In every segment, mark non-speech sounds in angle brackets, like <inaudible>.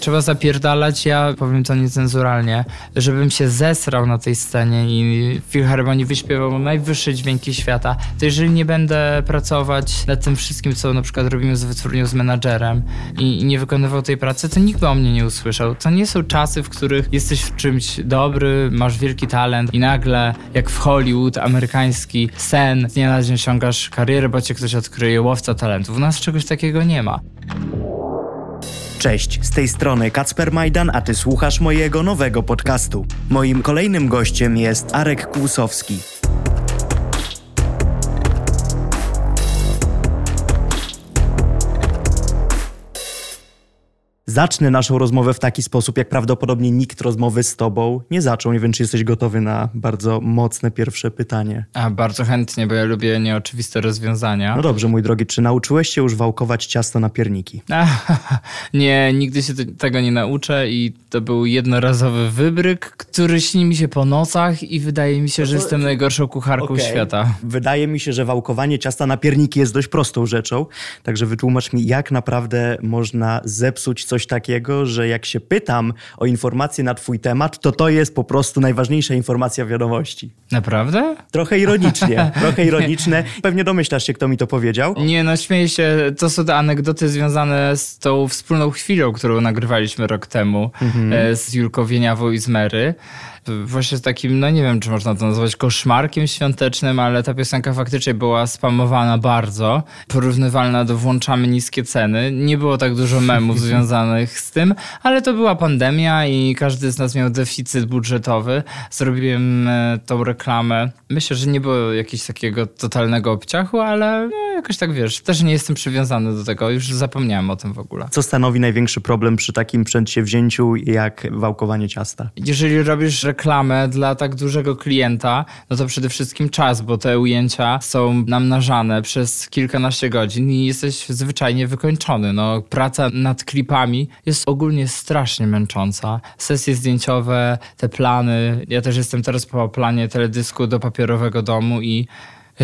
trzeba zapierdalać, ja powiem to niecenzuralnie, żebym się zesrał na tej scenie i w Filharmonii wyśpiewał najwyższe dźwięki świata, to jeżeli nie będę pracować nad tym wszystkim, co na przykład robimy z wytwórnią, z menadżerem i, i nie wykonywał tej pracy, to nikt by o mnie nie usłyszał. To nie są czasy, w których jesteś w czymś dobry, masz wielki talent i nagle, jak w Hollywood, amerykański sen, z dnia na dzień osiągasz karierę, bo cię ktoś odkryje, łowca talentów. U nas czegoś takiego nie ma. Cześć, z tej strony Kacper Majdan, a ty słuchasz mojego nowego podcastu. Moim kolejnym gościem jest Arek Kłusowski. Zacznę naszą rozmowę w taki sposób, jak prawdopodobnie nikt rozmowy z tobą nie zaczął. Nie wiem, czy jesteś gotowy na bardzo mocne pierwsze pytanie. A, bardzo chętnie, bo ja lubię nieoczywiste rozwiązania. No dobrze, mój drogi, czy nauczyłeś się już wałkować ciasto na pierniki? <laughs> nie, nigdy się tego nie nauczę i to był jednorazowy wybryk, który śni mi się po nocach i wydaje mi się, że jestem najgorszą kucharką okay. świata. Wydaje mi się, że wałkowanie ciasta na pierniki jest dość prostą rzeczą, także wytłumacz mi, jak naprawdę można zepsuć coś coś takiego, że jak się pytam o informacje na twój temat, to to jest po prostu najważniejsza informacja wiadomości. Naprawdę? Trochę ironicznie, <laughs> trochę ironiczne. Pewnie domyślasz się, kto mi to powiedział. Nie, no śmieję się. To są te anegdoty związane z tą wspólną chwilą, którą nagrywaliśmy rok temu mhm. E, z Julką Wieniawą i z Mary właśnie z takim, no nie wiem, czy można to nazwać koszmarkiem świątecznym, ale ta piosenka faktycznie była spamowana bardzo, porównywalna do Włączamy niskie ceny. Nie było tak dużo memów <laughs> związanych z tym, ale to była pandemia i każdy z nas miał deficyt budżetowy. Zrobiłem e, tą reklamę. Myślę, że nie było jakiegoś takiego totalnego obciachu, ale no, jakoś tak wiesz, też nie jestem przywiązany do tego, już zapomniałem o tym w ogóle. Co stanowi największy problem przy takim przedsięwzięciu jak wałkowanie ciasta? Jeżeli robisz reklamę dla tak dużego klienta, no to przede wszystkim czas, bo te ujęcia są namnażane przez kilkanaście godzin i jesteś zwyczajnie wykończony. No, praca nad klipami jest ogólnie strasznie męcząca. Sesje zdjęciowe, te plany. Ja też jestem teraz po planie teledysku do papierowego domu i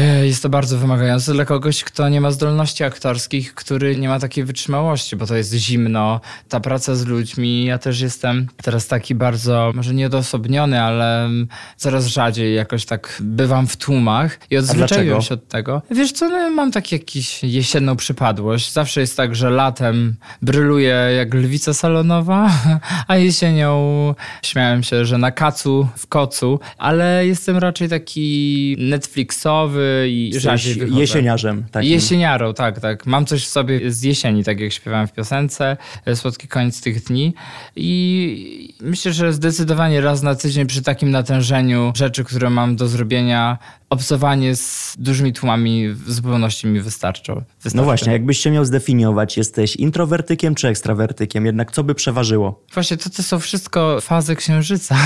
jest to bardzo wymagające dla kogoś, kto nie ma zdolności aktorskich, który nie ma takiej wytrzymałości, bo to jest zimno, ta praca z ludźmi. Ja też jestem teraz taki bardzo, może nieodosobniony, ale coraz rzadziej jakoś tak bywam w tłumach i odzwyczaiłem się od tego. Wiesz co, no, mam tak jakiś jesienną przypadłość. Zawsze jest tak, że latem bryluję jak lwica salonowa, <laughs> a jesienią śmiałem się, że na kacu, w kocu, ale jestem raczej taki Netflixowy, i rzadziej wychodzę. Jesieniarzem. Takim. Jesieniarą, tak, tak. Mam coś w sobie z jesieni, tak jak śpiewałem w piosence. E, Słodki koniec tych dni. I myślę, że zdecydowanie raz na tydzień przy takim natężeniu rzeczy, które mam do zrobienia, obcowanie z dużymi tłumami w zupełności mi wystarczą. Wystarczy. No właśnie, jakbyś się miał zdefiniować, jesteś introwertykiem czy ekstrawertykiem? Jednak co by przeważyło? Właśnie to, to są wszystko fazy księżyca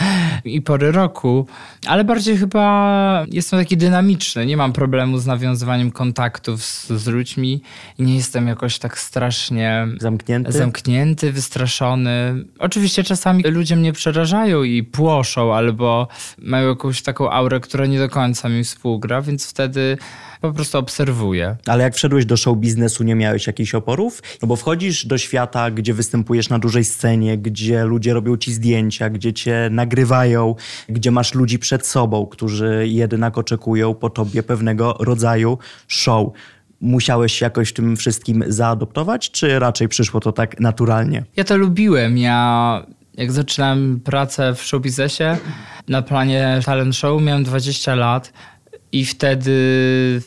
<laughs> i pory roku, ale bardziej chyba jestem taki dynamiczny. Nie mam problemu z nawiązywaniem kontaktów z, z ludźmi i nie jestem jakoś tak strasznie zamknięty? zamknięty, wystraszony. Oczywiście czasami ludzie mnie przerażają i płoszą albo mają jakąś taką aurę, która nie do końca końca mi współgra, więc wtedy po prostu obserwuję. Ale jak wszedłeś do show biznesu, nie miałeś jakichś oporów? No bo wchodzisz do świata, gdzie występujesz na dużej scenie, gdzie ludzie robią ci zdjęcia, gdzie cię nagrywają, gdzie masz ludzi przed sobą, którzy jednak oczekują po tobie pewnego rodzaju show. Musiałeś się jakoś tym wszystkim zaadoptować, czy raczej przyszło to tak naturalnie? Ja to lubiłem. Ja jak zaczynałem pracę w showbiznesie na planie talent show, miałem 20 lat i wtedy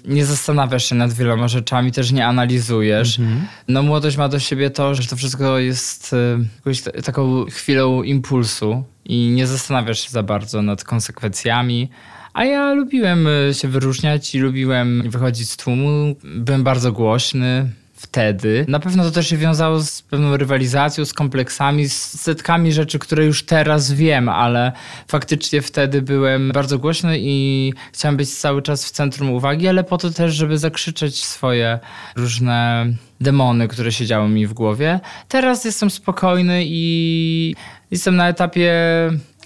nie zastanawiasz się nad wieloma rzeczami, też nie analizujesz. Mhm. No młodość ma do siebie to, że to wszystko jest e, jakąś taką chwilą impulsu i nie zastanawiasz się za bardzo nad konsekwencjami. A ja lubiłem e, się wyróżniać i lubiłem wychodzić z tłumu. Byłem bardzo głośny, wtedy. Na pewno to też się wiązało z pewną rywalizacją, z kompleksami, z setkami rzeczy, które już teraz wiem, ale faktycznie wtedy byłem bardzo głośny i chciałem być cały czas w centrum uwagi, ale po to też, żeby zakrzyczeć swoje różne demony, które siedziały mi w głowie. Teraz jestem spokojny i jestem na etapie,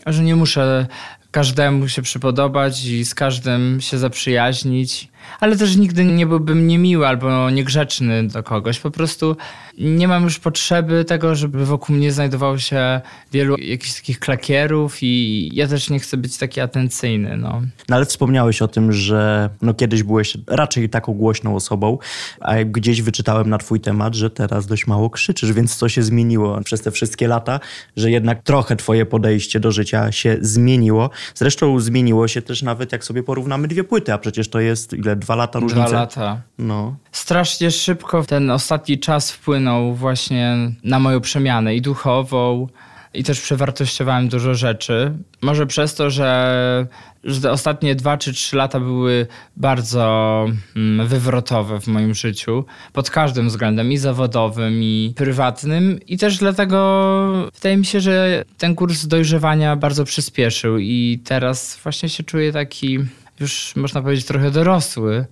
że nie muszę każdemu się przypodobać i z każdym się zaprzyjaźnić ale też nigdy nie byłbym niemiły albo niegrzeczny do kogoś. Po prostu nie mam już potrzeby tego, żeby wokół mnie znajdowało się wielu jakichś takich klakierów i ja też nie chcę być taki atencyjny. No. no ale wspomniałeś o tym, że no kiedyś byłeś raczej taką głośną osobą, a gdzieś wyczytałem na twój temat, że teraz dość mało krzyczysz, więc co się zmieniło przez te wszystkie lata, że jednak trochę twoje podejście do życia się zmieniło. Zresztą zmieniło się też nawet jak sobie porównamy dwie płyty, a przecież to jest ile, dwa lata różnicy? Dwa lata. No. Strasznie szybko ten ostatni czas wpłynął właśnie na moją przemianę i duchową, i też przewartościowałem dużo rzeczy. Może przez to, że, że te ostatnie dwa czy trzy lata były bardzo mm, wywrotowe w moim życiu, pod każdym względem, i zawodowym, i prywatnym. I też dlatego wydaje mi się, że ten kurs dojrzewania bardzo przyspieszył i teraz właśnie się czuję taki już można powiedzieć trochę dorosły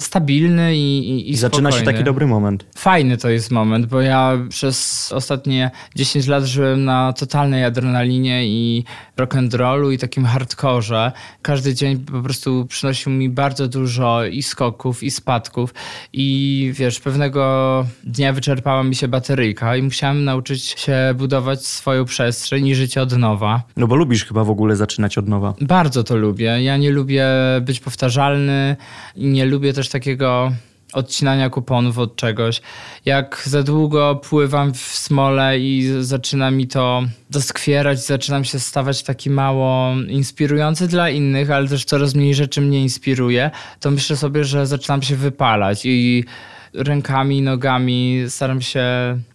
stabilny i, i, i Zaczyna się taki dobry moment. Fajny to jest moment, bo ja przez ostatnie 10 lat żyłem na totalnej adrenalinie i rock'n'rollu i takim hardkorze. Każdy dzień po prostu przynosił mi bardzo dużo i skoków, i spadków. I wiesz, pewnego dnia wyczerpała mi się bateryjka i musiałem nauczyć się budować swoją przestrzeń i życie od nowa. No bo lubisz chyba w ogóle zaczynać od nowa. Bardzo to lubię. Ja nie lubię być powtarzalny i nie lubię też takiego odcinania kuponów od czegoś. Jak za długo pływam w smole i zaczyna mi to doskwierać, zaczynam się stawać taki mało inspirujący dla innych, ale też coraz mniej rzeczy mnie inspiruje, to myślę sobie, że zaczynam się wypalać i rękami, nogami staram się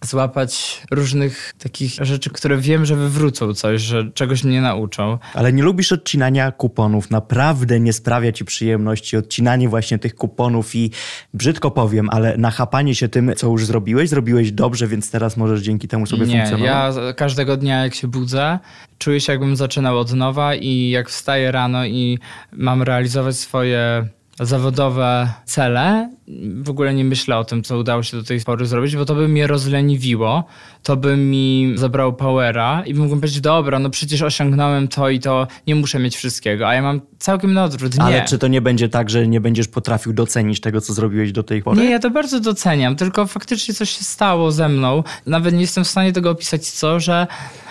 złapać różnych takich rzeczy, które wiem, że wywrócą coś, że czegoś mnie nauczą. Ale nie lubisz odcinania kuponów. Naprawdę nie sprawia ci przyjemności odcinanie właśnie tych kuponów i brzydko powiem, ale nachapanie się tym, co już zrobiłeś, zrobiłeś dobrze, więc teraz możesz dzięki temu sobie nie, funkcjonować. Ja każdego dnia, jak się budzę, czuję się, jakbym zaczynał od nowa i jak wstaję rano i mam realizować swoje zawodowe cele, w ogóle nie myślę o tym, co udało się do tej pory zrobić, bo to by mnie rozleniwiło, to by mi zabrało powera i mógłbym powiedzieć, dobra, no przecież osiągnąłem to i to, nie muszę mieć wszystkiego, a ja mam całkiem na odwrót. Nie. Ale czy to nie będzie tak, że nie będziesz potrafił docenić tego, co zrobiłeś do tej pory? Nie, ja to bardzo doceniam, tylko faktycznie coś się stało ze mną. Nawet nie jestem w stanie tego opisać, co, że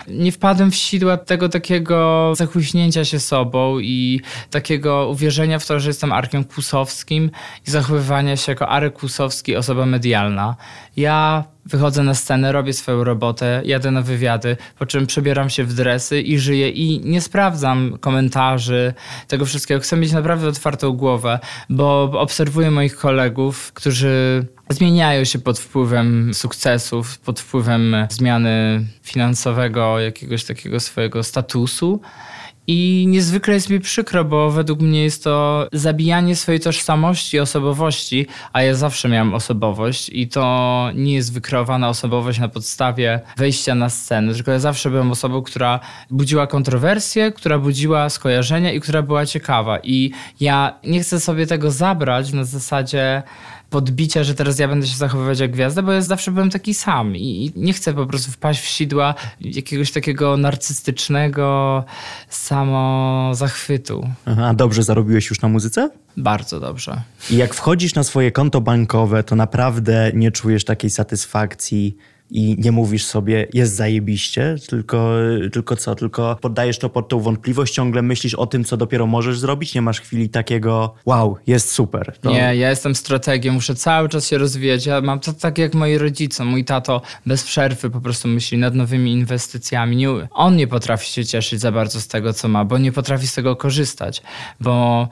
nie wpadłem w sidła tego takiego zachłyśnięcia się sobą i takiego uwierzenia w to, że jestem Arkiem Kłusowskim i zachowywania się jako Arek Kłusowski, osoba medialna. Ja wychodzę na scenę, robię swoją robotę, jadę na wywiady, po czym przebieram się w dresy i żyję i nie sprawdzam komentarzy, tego wszystkiego. Chcę mieć naprawdę otwartą głowę, bo obserwuję moich kolegów, którzy zmieniają się pod wpływem sukcesów, pod wpływem zmiany finansowego, jakiegoś takiego swojego statusu. I niezwykle jest mi przykro, bo według mnie jest to zabijanie swojej tożsamości, osobowości, a ja zawsze miałem osobowość i to nie jest wykreowana osobowość na podstawie wejścia na scenę, tylko ja zawsze byłem osobą, która budziła kontrowersje, która budziła skojarzenia i która była ciekawa. I ja nie chcę sobie tego zabrać na zasadzie podbicia, że teraz ja będę się zachowywać jak gwiazda, bo ja zawsze byłem taki sam i nie chcę po prostu wpaść w sidła jakiegoś takiego narcystycznego samozachwytu. Aha, dobrze zarobiłeś już na muzyce? Bardzo dobrze. I jak wchodzisz na swoje konto bankowe, to naprawdę nie czujesz takiej satysfakcji i nie mówisz sobie, jest zajebiście, tylko, tylko co? Tylko poddajesz to pod tą wątpliwość, ciągle myślisz o tym, co dopiero możesz zrobić, nie masz chwili takiego, wow, jest super. To... Nie, ja jestem strategiem, muszę cały czas się rozwijać. Ja mam to tak jak moi rodzice. Mój tato bez przerwy po prostu myśli nad nowymi inwestycjami. On nie potrafi się cieszyć za bardzo z tego, co ma, bo nie potrafi z tego korzystać, bo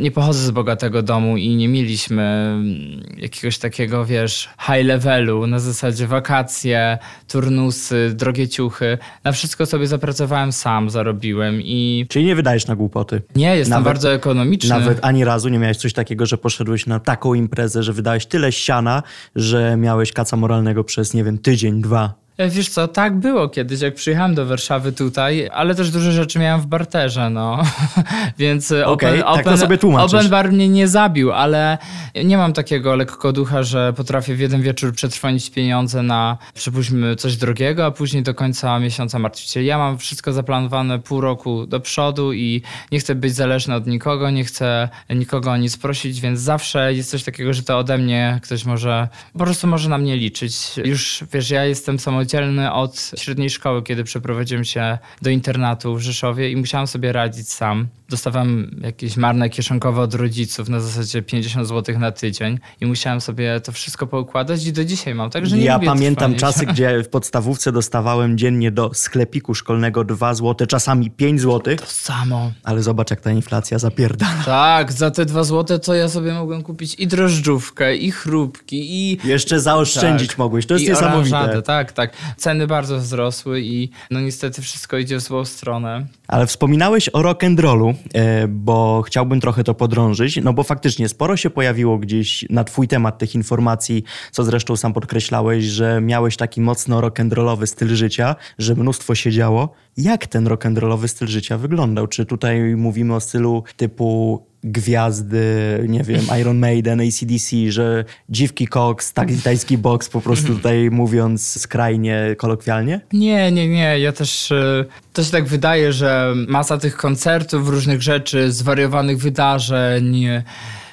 nie pochodzę z bogatego domu i nie mieliśmy mm, jakiegoś takiego, wiesz, high levelu, na zasadzie wakacje, turnusy, drogie ciuchy. Na wszystko sobie zapracowałem sam, zarobiłem i... Czyli nie wydajesz na głupoty? Nie, jestem nawet, bardzo ekonomiczny. Nawet ani razu nie miałeś coś takiego, że poszedłeś na taką imprezę, że wydałeś tyle siana, że miałeś kaca moralnego przez, nie wiem, tydzień, dwa. E, Wiesz co, tak było kiedyś, jak przyjechałem do Warszawy tutaj, ale też duże rzeczy miałem w barterze, no. <laughs> Więc e, Okej, open, tak open, sobie tłumaczysz. open bar mnie nie zabił, ale nie mam takiego lekkoducha, że potrafię w jeden wieczór przetrwonić pieniądze na, przypuśćmy, coś drogiego, a później do końca miesiąca martwić się. Ja mam wszystko zaplanowane pół roku do przodu i nie chcę być zależny od nikogo, nie chcę nikogo o nic prosić, więc zawsze jest coś takiego, że to ode mnie ktoś może, po prostu może na mnie liczyć. Już, wiesz, ja jestem samodzielny od średniej szkoły, kiedy przeprowadziłem się do internatu w Rzeszowie i musiałem sobie radzić sam. Dostawałem jakieś marne kieszonkowe od rodziców na zasadzie 50 zł na tydzień i musiałem sobie to wszystko poukładać i do dzisiaj mam. Także nie Ja pamiętam trwania. czasy, gdzie w podstawówce dostawałem dziennie do sklepiku szkolnego 2 zł, czasami 5 zł, To samo. ale zobacz jak ta inflacja zapierda. Tak, za te dwa złote to ja sobie mogłem kupić i drożdżówkę, i chrupki, i Jeszcze zaoszczędzić Tak. mogłeś, to jest I niesamowite. oranżadę, tak, tak. Ceny bardzo wzrosły i no niestety wszystko idzie w złą stronę. Ale wspominałeś o rock'n'rollu, e, bo chciałbym trochę to podrążyć, no bo faktycznie sporo się pojawiło gdzieś na twój temat tych informacji, co zresztą sam podkreślałeś, że miałeś taki mocno rock'n'rollowy styl życia, że mnóstwo się działo. Jak ten rock'n'rollowy styl życia wyglądał? Czy tutaj mówimy o stylu typu gwiazdy, nie wiem, Iron Maiden, ACDC, że dziwki koks, tak, tajski boks, po prostu tutaj mówiąc skrajnie kolokwialnie? Nie, nie, nie. Ja też. e, To się tak wydaje, że masa tych koncertów, różnych rzeczy, zwariowanych wydarzeń, e,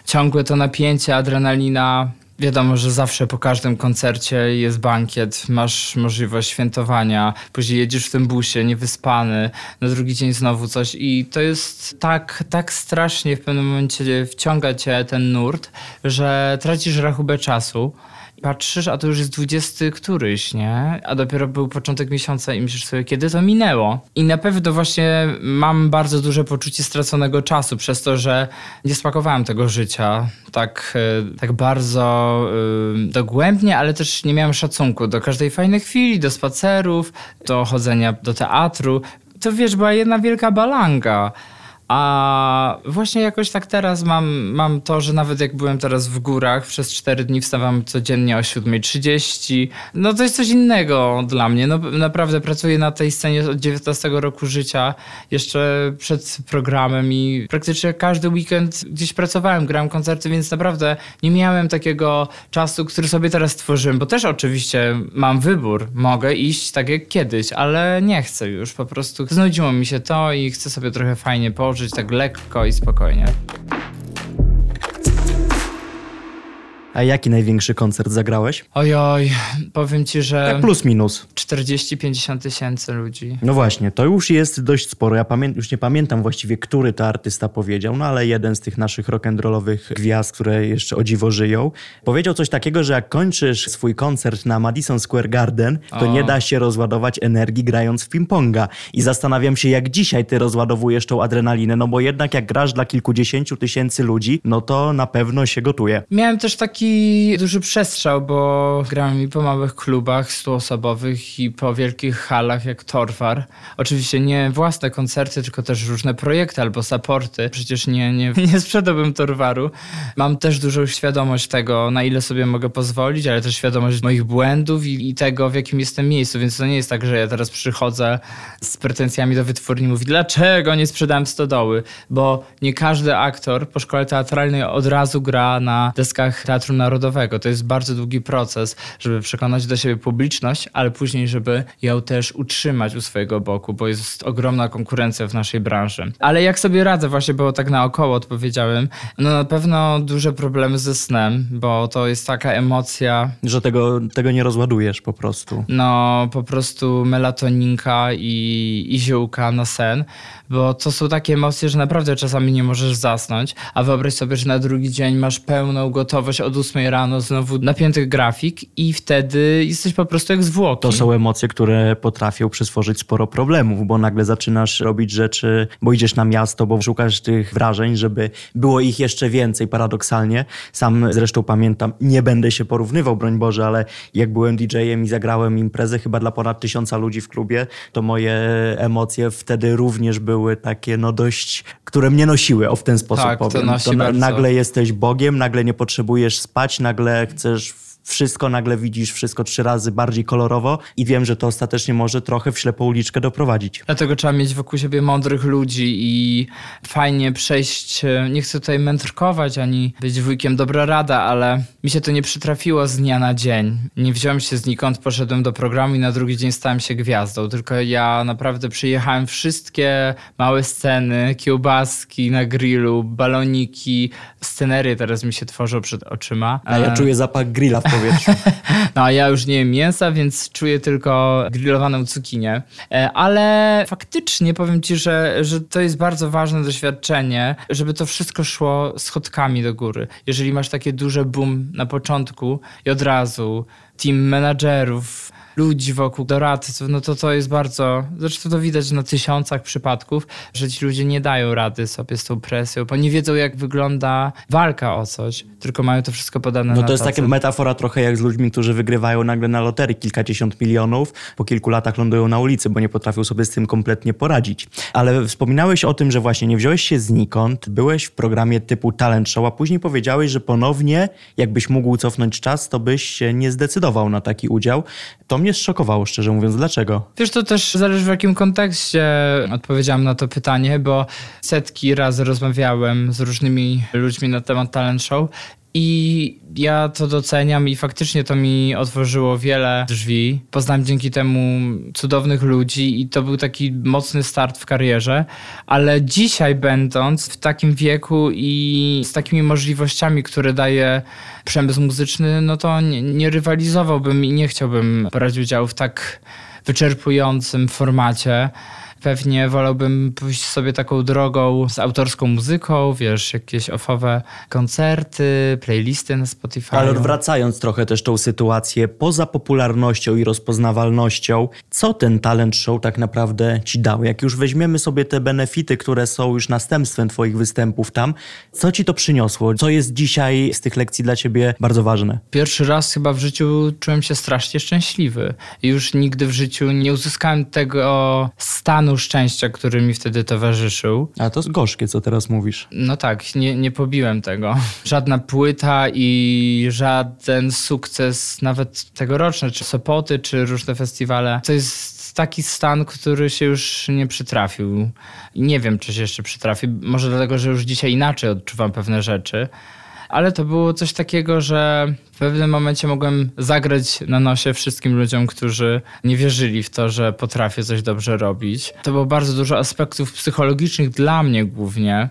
ciągłe to napięcie, adrenalina. Wiadomo, że zawsze po każdym koncercie jest bankiet, masz możliwość świętowania, później jedziesz w tym busie niewyspany, na drugi dzień znowu coś i to jest tak, tak strasznie w pewnym momencie wciąga cię ten nurt, że tracisz rachubę czasu. Patrzysz, a to już jest 20 któryś, nie? A dopiero był początek miesiąca i myślisz sobie, kiedy to minęło? I na pewno właśnie mam bardzo duże poczucie straconego czasu przez to, że nie spakowałem tego życia tak, e, tak bardzo y, dogłębnie, ale też nie miałem szacunku do każdej fajnej chwili, do spacerów, do chodzenia do teatru. To wiesz, była jedna wielka balanga. A właśnie jakoś tak teraz mam, mam to, że nawet jak byłem teraz w górach, przez 4 dni wstawam codziennie o 7.30. No to jest coś innego dla mnie. No naprawdę pracuję na tej scenie od 19 roku życia, jeszcze przed programem i praktycznie każdy weekend gdzieś pracowałem, grałem koncerty, więc naprawdę nie miałem takiego czasu, który sobie teraz tworzyłem, bo też oczywiście mam wybór. Mogę iść tak jak kiedyś, ale nie chcę już. Po prostu znudziło mi się to i chcę sobie trochę fajnie pożyć, tak lekko i spokojnie. A jaki największy koncert zagrałeś? Ojoj, powiem ci, że Tak plus minus. 40-50 tysięcy ludzi. No właśnie, to już jest dość sporo. Ja pamię- już nie pamiętam właściwie, który to artysta powiedział, no ale jeden z tych naszych rock'n'rollowych gwiazd, które jeszcze o dziwo żyją, powiedział coś takiego, że jak kończysz swój koncert na Madison Square Garden, to O. nie da się rozładować energii grając w ping-ponga. I zastanawiam się, jak dzisiaj ty rozładowujesz tą adrenalinę, no bo jednak jak grasz dla kilkudziesięciu tysięcy ludzi, no to na pewno się gotuje. Miałem też taki duży przestrzał, bo grałem i po małych klubach stuosobowych i po wielkich halach jak Torwar. Oczywiście nie własne koncerty, tylko też różne projekty albo supporty. Przecież nie, nie, <laughs> nie sprzedałbym Torwaru. Mam też dużą świadomość tego, na ile sobie mogę pozwolić, ale też świadomość moich błędów i, i tego, w jakim jestem miejscu. Więc to nie jest tak, że ja teraz przychodzę z pretensjami do wytwórni i mówię, dlaczego nie sprzedałem stodoły? Bo nie każdy aktor po szkole teatralnej od razu gra na deskach Teatru Narodowego. To jest bardzo długi proces, żeby przekonać do siebie publiczność, ale później, żeby ją też utrzymać u swojego boku, bo jest ogromna konkurencja w naszej branży. Ale jak sobie radzę, właśnie, bo tak naokoło odpowiedziałem, no na pewno duże problemy ze snem, bo to jest taka emocja, Że tego, tego nie rozładujesz po prostu. no po prostu melatoninka i, i ziółka na sen, bo to są takie emocje, że naprawdę czasami nie możesz zasnąć, a wyobraź sobie, że na drugi dzień masz pełną gotowość od 8 rano, znowu napięty grafik i wtedy jesteś po prostu jak zwłoki. To są emocje, które potrafią przysporzyć sporo problemów, bo nagle zaczynasz robić rzeczy, bo idziesz na miasto, bo szukasz tych wrażeń, żeby było ich jeszcze więcej, paradoksalnie. Sam zresztą pamiętam, nie będę się porównywał, broń Boże, ale jak byłem DJ-em i zagrałem imprezę chyba dla ponad tysiąca ludzi w klubie, to moje emocje wtedy również były takie, no dość, które mnie nosiły, o w ten sposób Tak, to powiem. nosi na, bardzo. nagle jesteś Bogiem, nagle nie potrzebujesz spać, nagle chcesz wszystko nagle widzisz, wszystko trzy razy bardziej kolorowo i wiem, że to ostatecznie może trochę w ślepą uliczkę doprowadzić. Dlatego trzeba mieć wokół siebie mądrych ludzi i fajnie przejść, e, nie chcę tutaj mędrkować ani być wujkiem dobra rada, ale mi się to nie przytrafiło z dnia na dzień. Nie wziąłem się znikąd, poszedłem do programu i na drugi dzień stałem się gwiazdą, tylko ja naprawdę przyjechałem wszystkie małe sceny, kiełbaski na grillu, baloniki, scenery teraz mi się tworzą przed oczyma. A ja E, czuję zapach grilla w powietrzu. <laughs> no a ja już nie jem mięsa, więc czuję tylko grillowaną cukinię. E, Ale faktycznie powiem ci, że, że to jest bardzo ważne doświadczenie, żeby to wszystko szło schodkami do góry. Jeżeli masz takie duże boom na początku i od razu team menadżerów, ludzi wokół, doradców, no to to jest bardzo, zresztą to widać na tysiącach przypadków, że ci ludzie nie dają rady sobie z tą presją, bo nie wiedzą jak wygląda walka o coś, tylko mają to wszystko podane No to jest taka metafora trochę jak z ludźmi, którzy wygrywają nagle na loterii kilkadziesiąt milionów, po kilku latach lądują na ulicy, bo nie potrafią sobie z tym kompletnie poradzić. Ale wspominałeś o tym, że właśnie nie wziąłeś się znikąd, byłeś w programie typu talent show, a później powiedziałeś, że ponownie, jakbyś mógł cofnąć czas, to byś się nie zdecydował na taki udział. To mnie zszokowało, szczerze mówiąc. Dlaczego? Wiesz, to też zależy w jakim kontekście odpowiedziałam na to pytanie, bo setki razy rozmawiałem z różnymi ludźmi na temat talent show i ja to doceniam i faktycznie to mi otworzyło wiele drzwi. Poznałem dzięki temu cudownych ludzi i to był taki mocny start w karierze, ale dzisiaj będąc w takim wieku i z takimi możliwościami, które daje przemysł muzyczny, no to nie, nie rywalizowałbym i nie chciałbym brać udziału w tak wyczerpującym formacie. Pewnie wolałbym pójść sobie taką drogą z autorską muzyką, wiesz, jakieś ofowe koncerty, playlisty na Spotify. Ale wracając trochę też tą sytuację, poza popularnością i rozpoznawalnością, co ten talent show tak naprawdę ci dał? Jak już weźmiemy sobie te benefity, które są już następstwem twoich występów tam, co ci to przyniosło? Co jest dzisiaj z tych lekcji dla ciebie bardzo ważne? Pierwszy raz chyba w życiu czułem się strasznie szczęśliwy. Już nigdy w życiu nie uzyskałem tego stanu szczęścia, który mi wtedy towarzyszył. A to gorzkie, co teraz mówisz. No tak, nie, nie pobiłem tego. Żadna płyta i żaden sukces, nawet tegoroczny, czy Sopoty, czy różne festiwale. To jest taki stan, który się już nie przytrafił. Nie wiem, czy się jeszcze przytrafi. Może dlatego, że już dzisiaj inaczej odczuwam pewne rzeczy. Ale to było coś takiego, że w pewnym momencie mogłem zagrać na nosie wszystkim ludziom, którzy nie wierzyli w to, że potrafię coś dobrze robić. To było bardzo dużo aspektów psychologicznych dla mnie głównie.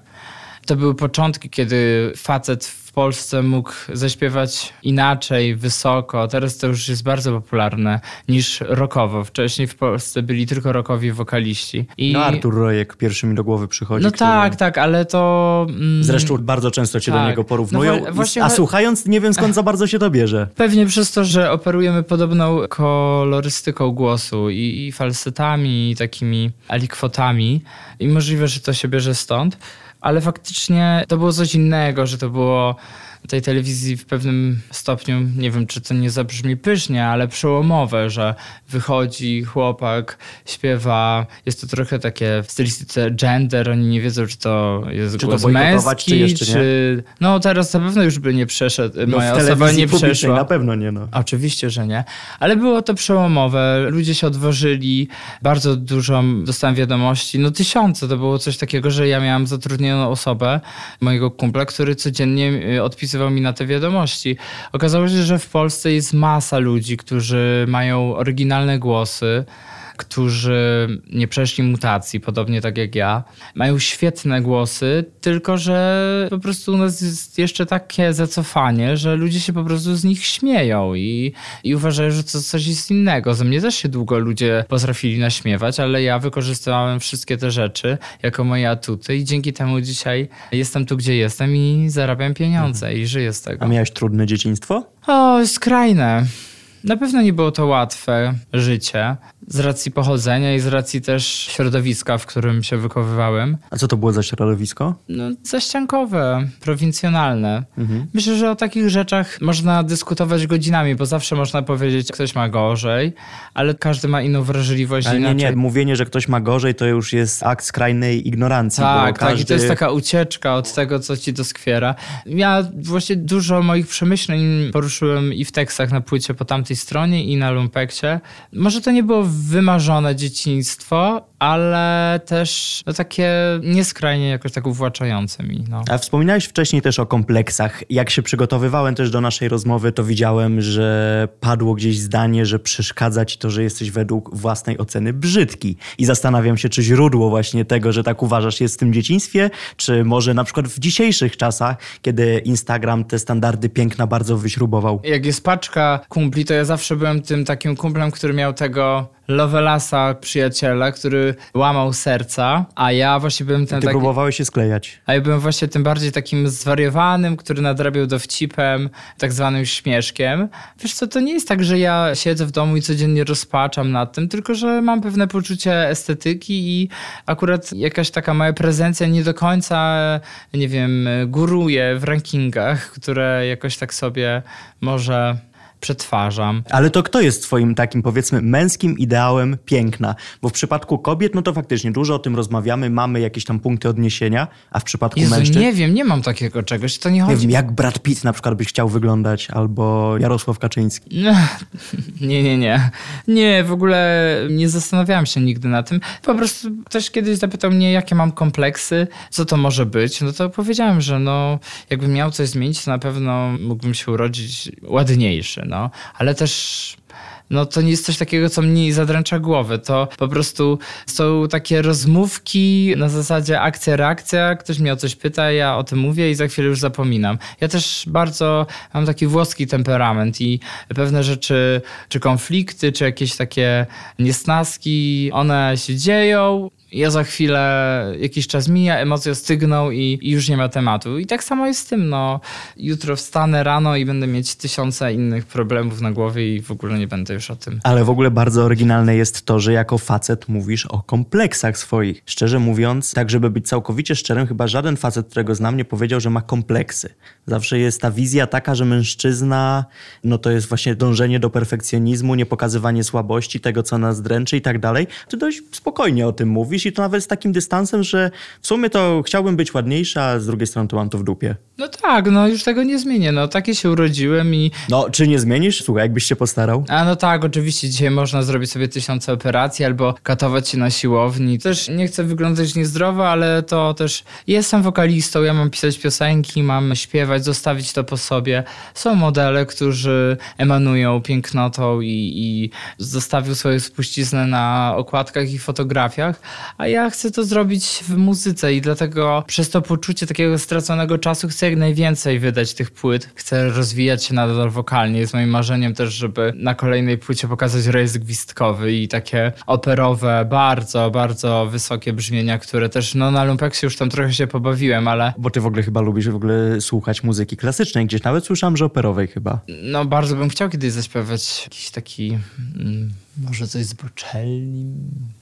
To były początki, kiedy facet Polsce mógł zaśpiewać inaczej, wysoko. Teraz to już jest bardzo popularne niż rockowo. Wcześniej w Polsce byli tylko rockowi wokaliści. I... No Artur Rojek pierwszy mi do głowy przychodzi. No który- tak, tak, ale to... mm, Zresztą bardzo często cię do Tak. niego porównują, No właśnie- a słuchając nie wiem skąd za bardzo się to bierze. <laughs> Pewnie przez to, że operujemy podobną kolorystyką głosu i, i falsetami, i takimi alikwotami. I możliwe, że to się bierze stąd. Ale faktycznie to było coś innego, że to było tej telewizji w pewnym stopniu, nie wiem czy to nie zabrzmi pysznie, ale przełomowe, że wychodzi chłopak, śpiewa, jest to trochę takie w stylistyce gender, oni nie wiedzą czy to jest Czy to głos bojkotować, męski, czy jeszcze czy... No teraz na pewno już by nie przeszedł, No, moja osoba nie przeszła. na pewno nie no. Oczywiście, że nie. Ale było to przełomowe. Ludzie się odważyli. Bardzo dużo dostałem wiadomości. No tysiące. To było coś takiego, że ja miałam zatrudnioną osobę, mojego kumpla, który codziennie y, odpisywał mi na te wiadomości. Okazało się, że w Polsce jest masa ludzi, którzy mają oryginalne głosy którzy nie przeszli mutacji, podobnie tak jak ja, mają świetne głosy, tylko że po prostu u nas jest jeszcze takie zacofanie, że ludzie się po prostu z nich śmieją i, i uważają, że to coś jest innego. Ze mnie też się długo ludzie potrafili naśmiewać, ale ja wykorzystywałem wszystkie te rzeczy jako moje atuty i dzięki temu dzisiaj jestem tu, gdzie jestem i zarabiam pieniądze i żyję z tego. A miałeś trudne dzieciństwo? O, skrajne. Na pewno nie było to łatwe życie z racji pochodzenia i z racji też środowiska, w którym się wychowywałem. A co to było za środowisko? No, zaściankowe, prowincjonalne. Mhm. Myślę, że o takich rzeczach można dyskutować godzinami, bo zawsze można powiedzieć, ktoś ma gorzej, ale każdy ma inną wrażliwość. Ale nie, nie, mówienie, że ktoś ma gorzej, to już jest akt skrajnej ignorancji. Tak, każdy... tak, i to jest taka ucieczka od tego, co ci doskwiera. Ja właśnie dużo moich przemyśleń poruszyłem i w tekstach na płycie po tamtej stronie i na Lumpekcie. Może to nie było wymarzone dzieciństwo, ale też no, takie nieskrajnie jakoś tak uwłaczające mi. No. A wspominałeś wcześniej też o kompleksach. Jak się przygotowywałem też do naszej rozmowy, to widziałem, że padło gdzieś zdanie, że przeszkadza ci to, że jesteś według własnej oceny brzydki. I zastanawiam się, czy źródło właśnie tego, że tak uważasz, jest w tym dzieciństwie, czy może na przykład w dzisiejszych czasach, kiedy Instagram te standardy piękna bardzo wyśrubował. Jak jest paczka kumpli, to ja zawsze byłem tym takim kumplem, który miał tego Lovelasa przyjaciela, który łamał serca, a ja właśnie byłem ten Ty taki... próbowałeś się sklejać. A ja byłem właśnie tym bardziej takim zwariowanym, który nadrabiał dowcipem, tak zwanym śmieszkiem. Wiesz co, to nie jest tak, że ja siedzę w domu i codziennie rozpaczam nad tym, tylko że mam pewne poczucie estetyki i akurat jakaś taka moja prezencja nie do końca, nie wiem, góruje w rankingach, które jakoś tak sobie może przetwarzam. Ale to kto jest twoim takim powiedzmy męskim ideałem piękna? Bo w przypadku kobiet, no to faktycznie dużo o tym rozmawiamy, mamy jakieś tam punkty odniesienia, a w przypadku Jezu, mężczyzn... nie wiem, nie mam takiego czegoś, to nie chodzi... Nie wiem, jak Brad Pitt na przykład byś chciał wyglądać, albo Jarosław Kaczyński. <laughs> Nie, nie, nie. Nie, w ogóle nie zastanawiałem się nigdy na tym. Po prostu ktoś kiedyś zapytał mnie, jakie mam kompleksy, co to może być. No to powiedziałem, że no, jakbym miał coś zmienić, to na pewno mógłbym się urodzić ładniejszy no, ale też no to nie jest coś takiego, co mnie zadręcza głowę. To po prostu są takie rozmówki na zasadzie akcja, reakcja. Ktoś mnie o coś pyta, ja o tym mówię i za chwilę już zapominam. Ja też bardzo mam taki włoski temperament i pewne rzeczy, czy konflikty, czy jakieś takie niesnaski, one się dzieją ja za chwilę, jakiś czas mija, emocje stygną i, i, już nie ma tematu. I tak samo jest z tym, no. Jutro wstanę rano i będę mieć tysiące innych problemów na głowie i w ogóle nie będę już o tym. Ale w ogóle bardzo oryginalne jest to, że jako facet mówisz o kompleksach swoich. Szczerze mówiąc, tak żeby być całkowicie szczerym, chyba żaden facet, którego znam, nie powiedział, że ma kompleksy. Zawsze jest ta wizja taka, że mężczyzna, no to jest właśnie dążenie do perfekcjonizmu, nie pokazywanie słabości, tego, co nas dręczy i tak dalej. Ty dość spokojnie o tym mówisz i to nawet z takim dystansem, że w sumie to chciałbym być ładniejsza, a z drugiej strony to mam to w dupie. No tak, no już tego nie zmienię. No takie się urodziłem i... No, czy nie zmienisz? Słuchaj, jakbyś się postarał. A no tak, oczywiście dzisiaj można zrobić sobie tysiące operacji albo katować się na siłowni. Też nie chcę wyglądać niezdrowo, ale to też... Jestem wokalistą, ja mam pisać piosenki, mam śpiewać, zostawić to po sobie. Są modele, którzy emanują pięknotą i, i zostawią swoje spuścizny na okładkach i fotografiach, a ja chcę to zrobić w muzyce i dlatego przez to poczucie takiego straconego czasu chcę jak najwięcej wydać tych płyt. Chcę rozwijać się nadal wokalnie. Jest moim marzeniem też, żeby na kolejnej płycie pokazać rejestr gwizdkowy i takie operowe, bardzo, bardzo wysokie brzmienia, które też no, na Lumpeksie już tam trochę się pobawiłem, ale... Bo ty w ogóle chyba lubisz w ogóle słuchać muzyki klasycznej. Gdzieś nawet słyszałem, że operowej chyba. No bardzo bym chciał kiedyś zaśpiewać jakiś taki... Mm, może coś z Bocelli?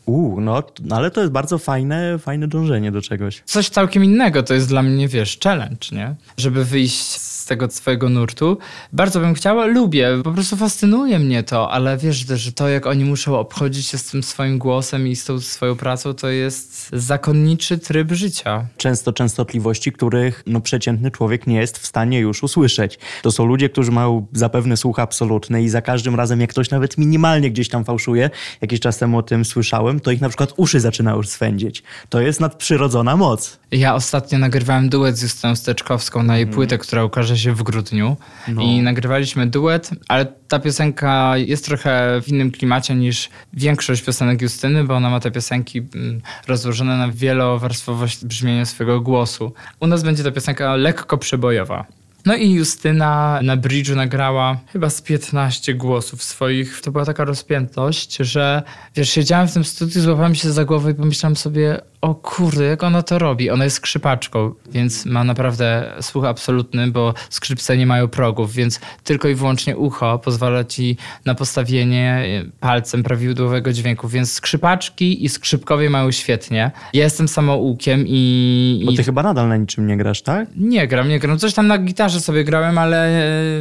Uuu, no, ale to jest bardzo fajne, fajne dążenie do czegoś. Coś całkiem innego, to jest dla mnie, wiesz, challenge, nie? Żeby wyjść z tego swojego nurtu. Bardzo bym chciała, lubię, po prostu fascynuje mnie to, ale wiesz, że to jak oni muszą obchodzić się z tym swoim głosem i z tą swoją pracą, to jest zakonniczy tryb życia. Często częstotliwości, których no, przeciętny człowiek nie jest w stanie już usłyszeć. To są ludzie, którzy mają zapewne słuch absolutny i za każdym razem, jak ktoś nawet minimalnie gdzieś tam fałszuje, jakiś czas temu o tym słyszałem, to ich na przykład uszy zaczynają już swędzić. To jest nadprzyrodzona moc. Ja ostatnio nagrywałem duet z Justyną Steczkowską na jej mm. płytę, która ukaże się w grudniu no. i nagrywaliśmy duet, ale ta piosenka jest trochę w innym klimacie niż większość piosenek Justyny, bo ona ma te piosenki mm, rozłożone na wielowarstwowość brzmienia swojego głosu. U nas będzie ta piosenka lekko przebojowa. No i Justyna na bridge'u nagrała chyba z 15 głosów swoich. To była taka rozpiętość, że wiesz, siedziałem w tym studiu, złapałem się za głowę i pomyślałem sobie, o kurde, jak ona to robi. Ona jest skrzypaczką, więc ma naprawdę słuch absolutny, bo skrzypce nie mają progów, więc tylko i wyłącznie ucho pozwala ci na postawienie palcem prawidłowego dźwięku, więc skrzypaczki i skrzypkowie mają świetnie. Ja jestem samoukiem i... Bo ty i... chyba nadal na niczym nie grasz, tak? Nie gram, nie gram. Coś tam na gitarze sobie grałem, ale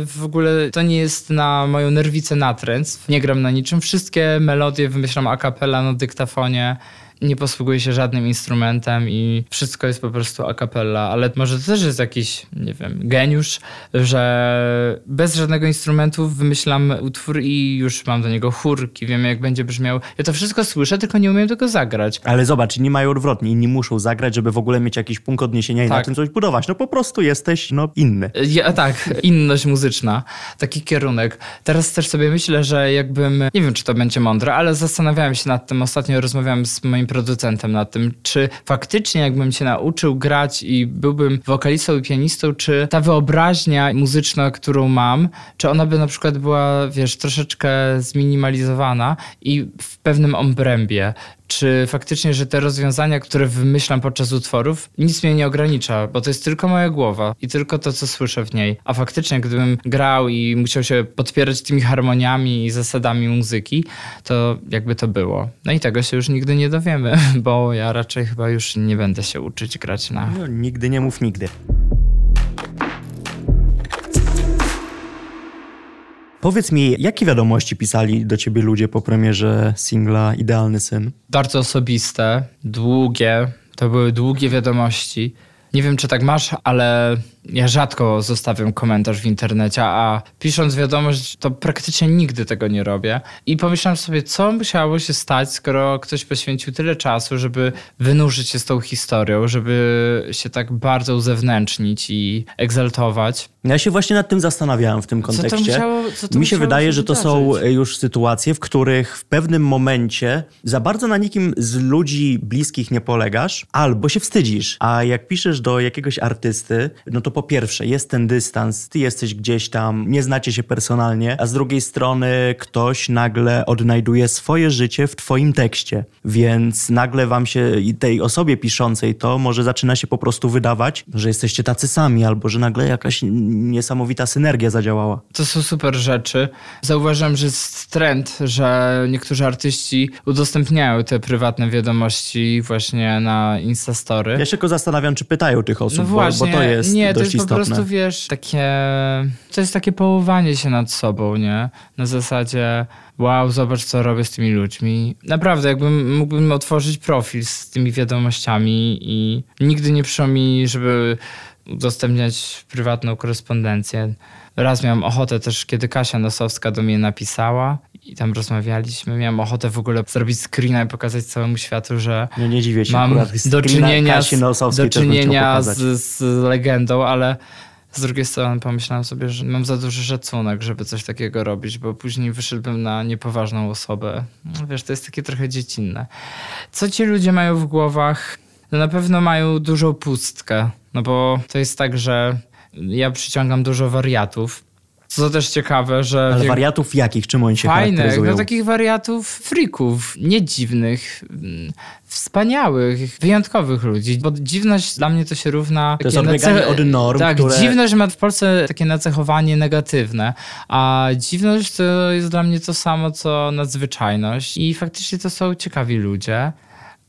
w ogóle to nie jest na moją nerwicę natręt. Nie gram na niczym. Wszystkie melodie wymyślam a cappella na dyktafonie nie posługuję się żadnym instrumentem i wszystko jest po prostu a cappella, ale może to też jest jakiś, nie wiem, geniusz, że bez żadnego instrumentu wymyślam utwór i już mam do niego chórki, wiem jak będzie brzmiał. Ja to wszystko słyszę, tylko nie umiem tego zagrać. Ale zobacz, inni mają odwrotnie, inni muszą zagrać, żeby w ogóle mieć jakiś punkt odniesienia i tak. na tym coś budować. No po prostu jesteś, no, inny. Ja, tak, inność muzyczna, taki kierunek. Teraz też sobie myślę, że jakbym, nie wiem czy to będzie mądre, ale zastanawiałem się nad tym, ostatnio rozmawiałem z moim producentem nad tym, czy faktycznie jakbym się nauczył grać i byłbym wokalistą i pianistą, czy ta wyobraźnia muzyczna, którą mam, czy ona by na przykład była, wiesz, troszeczkę zminimalizowana i w pewnym obrębie czy faktycznie, że te rozwiązania, które wymyślam podczas utworów, nic mnie nie ogranicza, bo to jest tylko moja głowa i tylko to, co słyszę w niej. A faktycznie, gdybym grał i musiał się podpierać tymi harmoniami i zasadami muzyki, to jakby to było. No i tego się już nigdy nie dowiemy, <laughs> bo ja raczej chyba już nie będę się uczyć grać na. No, nigdy nie mów nigdy. Powiedz mi, jakie wiadomości pisali do ciebie ludzie po premierze singla Idealny Syn? Bardzo osobiste, długie. To były długie wiadomości. Nie wiem, czy tak masz, ale ja rzadko zostawiam komentarz w internecie, a pisząc wiadomość, to praktycznie nigdy tego nie robię. I pomyślałem sobie, co musiało się stać, skoro ktoś poświęcił tyle czasu, żeby wynurzyć się z tą historią, żeby się tak bardzo uzewnętrznić i egzaltować. Ja się właśnie nad tym zastanawiałem w tym kontekście. Musiało, Mi się wydaje, się że to są już sytuacje, w których w pewnym momencie za bardzo na nikim z ludzi bliskich nie polegasz, albo się wstydzisz. A jak piszesz do jakiegoś artysty, no to po pierwsze jest ten dystans, ty jesteś gdzieś tam, nie znacie się personalnie, a z drugiej strony ktoś nagle odnajduje swoje życie w twoim tekście, więc nagle wam się, tej osobie piszącej to może zaczyna się po prostu wydawać, że jesteście tacy sami, albo że nagle jakaś niesamowita synergia zadziałała. To są super rzeczy. Zauważyłem, że jest trend, że niektórzy artyści udostępniają te prywatne wiadomości właśnie na Instastory. Ja się tylko zastanawiam, czy pytają tych osób, no właśnie, bo, bo to jest nie, dość to jest istotne. po prostu, wiesz, takie... To jest takie połowanie się nad sobą, nie? Na zasadzie wow, zobacz co robię z tymi ludźmi. Naprawdę, jakbym mógłbym otworzyć profil z tymi wiadomościami i nigdy nie przyszło mi, żeby udostępniać prywatną korespondencję. Raz miałem ochotę też, kiedy Kasia Nosowska do mnie napisała i tam rozmawialiśmy, miałem ochotę w ogóle zrobić screena i pokazać całemu światu, że no nie dziwię się, mam do czynienia, z, do czynienia z, z legendą, ale z drugiej strony pomyślałem sobie, że mam za duży szacunek, żeby coś takiego robić, bo później wyszedłbym na niepoważną osobę. No wiesz, to jest takie trochę dziecinne. Co ci ludzie mają w głowach? No na pewno mają dużą pustkę, no bo to jest tak, że ja przyciągam dużo wariatów. Co też ciekawe, że... Ale wariatów jakich? Czym oni się Fajnych, no takich wariatów frików, nie dziwnych, mm, wspaniałych, wyjątkowych ludzi. Bo dziwność dla mnie to się równa... To jest odbieganie od norm, Tak, które... dziwność ma w Polsce takie nacechowanie negatywne, a dziwność to jest dla mnie to samo, co nadzwyczajność. I faktycznie to są ciekawi ludzie.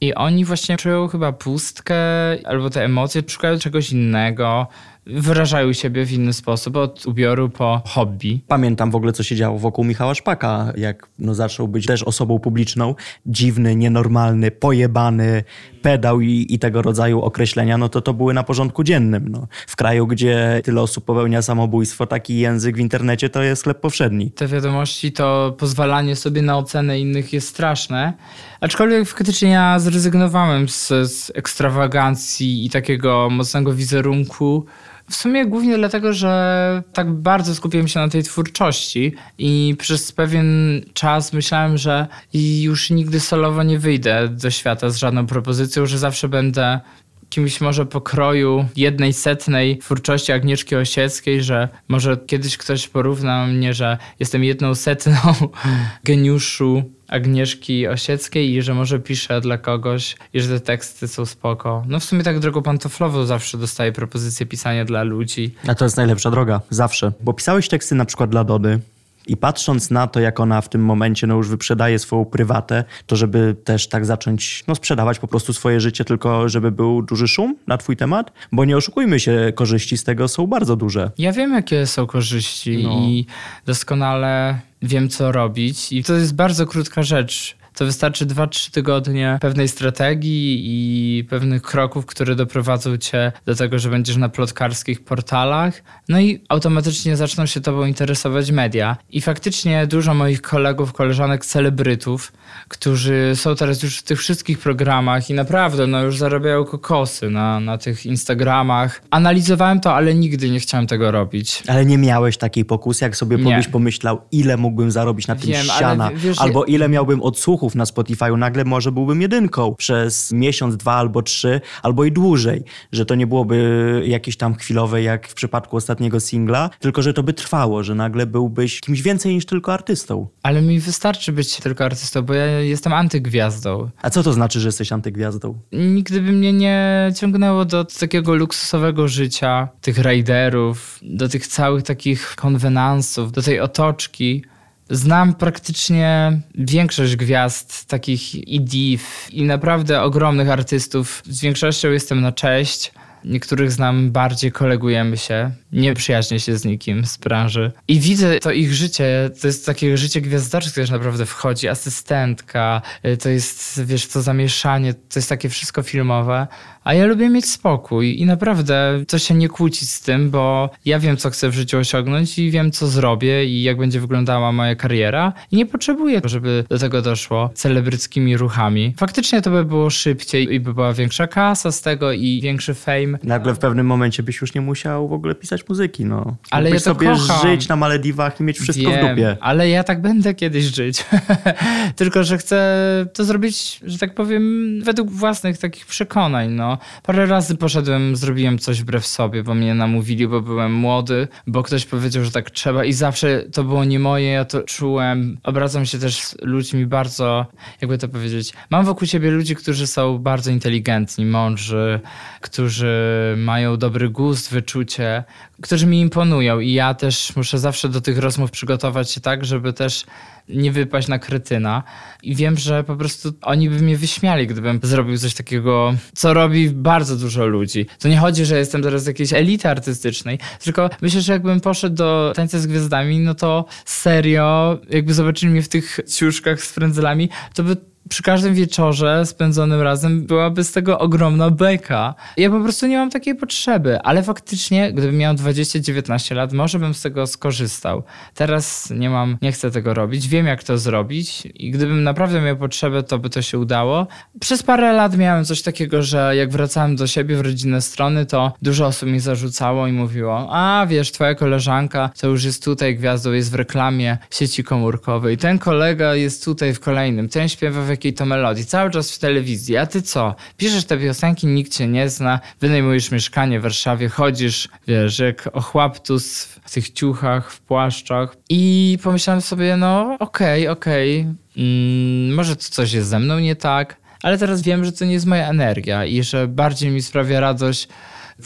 I oni właśnie czują chyba pustkę albo te emocje, szukają czegoś innego wyrażają siebie w inny sposób, od ubioru po hobby. Pamiętam w ogóle, co się działo wokół Michała Szpaka, jak no, zaczął być też osobą publiczną. Dziwny, nienormalny, pojebany, pedał i, i tego rodzaju określenia, no to to były na porządku dziennym. No. W kraju, gdzie tyle osób popełnia samobójstwo, taki język w internecie to jest chleb powszedni. Te wiadomości, to pozwalanie sobie na ocenę innych jest straszne. Aczkolwiek faktycznie ja zrezygnowałem z, z ekstrawagancji i takiego mocnego wizerunku w sumie głównie dlatego, że tak bardzo skupiłem się na tej twórczości i przez pewien czas myślałem, że już nigdy solowo nie wyjdę do świata z żadną propozycją, że zawsze będę kimś może pokroju jednej setnej twórczości Agnieszki Osieckiej, że może kiedyś ktoś porówna mnie, że jestem jedną setną <laughs> geniuszu Agnieszki Osieckiej i że może piszę dla kogoś i że te teksty są spoko. No w sumie tak drogą pantoflową zawsze dostaję propozycję pisania dla ludzi. A to jest najlepsza droga, zawsze. Bo pisałeś teksty na przykład dla Dody, i patrząc na to, jak ona w tym momencie no, już wyprzedaje swoją prywatę, to żeby też tak zacząć no, sprzedawać po prostu swoje życie, tylko żeby był duży szum na twój temat, bo nie oszukujmy się, korzyści z tego są bardzo duże. Ja wiem, jakie są korzyści no. i doskonale wiem, co robić. I to jest bardzo krótka rzecz to wystarczy 2-3 tygodnie pewnej strategii i pewnych kroków, które doprowadzą cię do tego, że będziesz na plotkarskich portalach, no i automatycznie zaczną się tobą interesować media. I faktycznie dużo moich kolegów, koleżanek, celebrytów, którzy są teraz już w tych wszystkich programach i naprawdę no już zarabiają kokosy na, na tych Instagramach. Analizowałem to, ale nigdy nie chciałem tego robić. Ale nie miałeś takiej pokusy, jak sobie nie. pomyślał, ile mógłbym zarobić na tym Wiem, ściana, wiesz, albo ile miałbym odsłuchów na Spotify'u, nagle może byłbym jedynką przez miesiąc, dwa albo trzy, albo i dłużej. Że to nie byłoby jakieś tam chwilowe, jak w przypadku ostatniego singla, tylko że to by trwało, że nagle byłbyś kimś więcej niż tylko artystą. Ale mi wystarczy być tylko artystą, bo ja jestem antygwiazdą. A co to znaczy, że jesteś antygwiazdą? Nigdy by mnie nie ciągnęło do takiego luksusowego życia, tych rajderów, do tych całych takich konwenansów, do tej otoczki. Znam praktycznie większość gwiazd, takich i div, i naprawdę ogromnych artystów. Z większością jestem na cześć. Niektórych znam bardziej, kolegujemy się, nie przyjaźnię się z nikim z branży. I widzę to ich życie, to jest takie życie gwiazdarskie, które naprawdę wchodzi, asystentka, y, to jest, wiesz, to zamieszanie, to jest takie wszystko filmowe. A ja lubię mieć spokój i naprawdę to się nie kłócić z tym, bo ja wiem, co chcę w życiu osiągnąć i wiem, co zrobię i jak będzie wyglądała moja kariera. I nie potrzebuję, żeby do tego doszło celebryckimi ruchami. Faktycznie to by było szybciej i by była większa kasa z tego i większy fame. Nagle w pewnym momencie byś już nie musiał w ogóle pisać muzyki, no. Ale ja sobie kocham. żyć na Malediwach i mieć wszystko wiem, w dupie. Ale ja tak będę kiedyś żyć. <laughs> Tylko, że chcę to zrobić, że tak powiem, według własnych takich przekonań, no. Parę razy poszedłem, zrobiłem coś wbrew sobie, bo mnie namówili, bo byłem młody, bo ktoś powiedział, że tak trzeba i zawsze to było nie moje, ja to czułem. Obracam się też z ludźmi bardzo, jakby to powiedzieć, mam wokół siebie ludzi, którzy są bardzo inteligentni, mądrzy, którzy mają dobry gust, wyczucie, którzy mi imponują i ja też muszę zawsze do tych rozmów przygotować się tak, żeby też nie wypaść na kretyna. I wiem, że po prostu oni by mnie wyśmiali, gdybym zrobił coś takiego, co robi bardzo dużo ludzi. To nie chodzi, że jestem teraz z jakiejś elity artystycznej, tylko myślę, że jakbym poszedł do tańca z gwiazdami, no to serio, jakby zobaczyli mnie w tych ciuszkach z frędzelami, to by przy każdym wieczorze spędzonym razem byłaby z tego ogromna beka. Ja po prostu nie mam takiej potrzeby, ale faktycznie, gdybym miał 20-19 lat, może bym z tego skorzystał. Teraz nie mam, nie chcę tego robić, wiem jak to zrobić i gdybym naprawdę miał potrzebę, to by to się udało. Przez parę lat miałem coś takiego, że jak wracałem do siebie w rodzinne strony, to dużo osób mi zarzucało i mówiło, a wiesz, twoja koleżanka to już jest tutaj gwiazdą, jest w reklamie sieci komórkowej, ten kolega jest tutaj w kolejnym, ten śpiewa w jakiej to melodii, cały czas w telewizji, a ty co? Piszesz te piosenki, nikt cię nie zna, wynajmujesz mieszkanie w Warszawie, chodzisz, wiesz, jak ochłaptus w tych ciuchach, w płaszczach i pomyślałem sobie, no okej, okay, okej, okay. mm, może to coś jest ze mną nie tak, ale teraz wiem, że to nie jest moja energia i że bardziej mi sprawia radość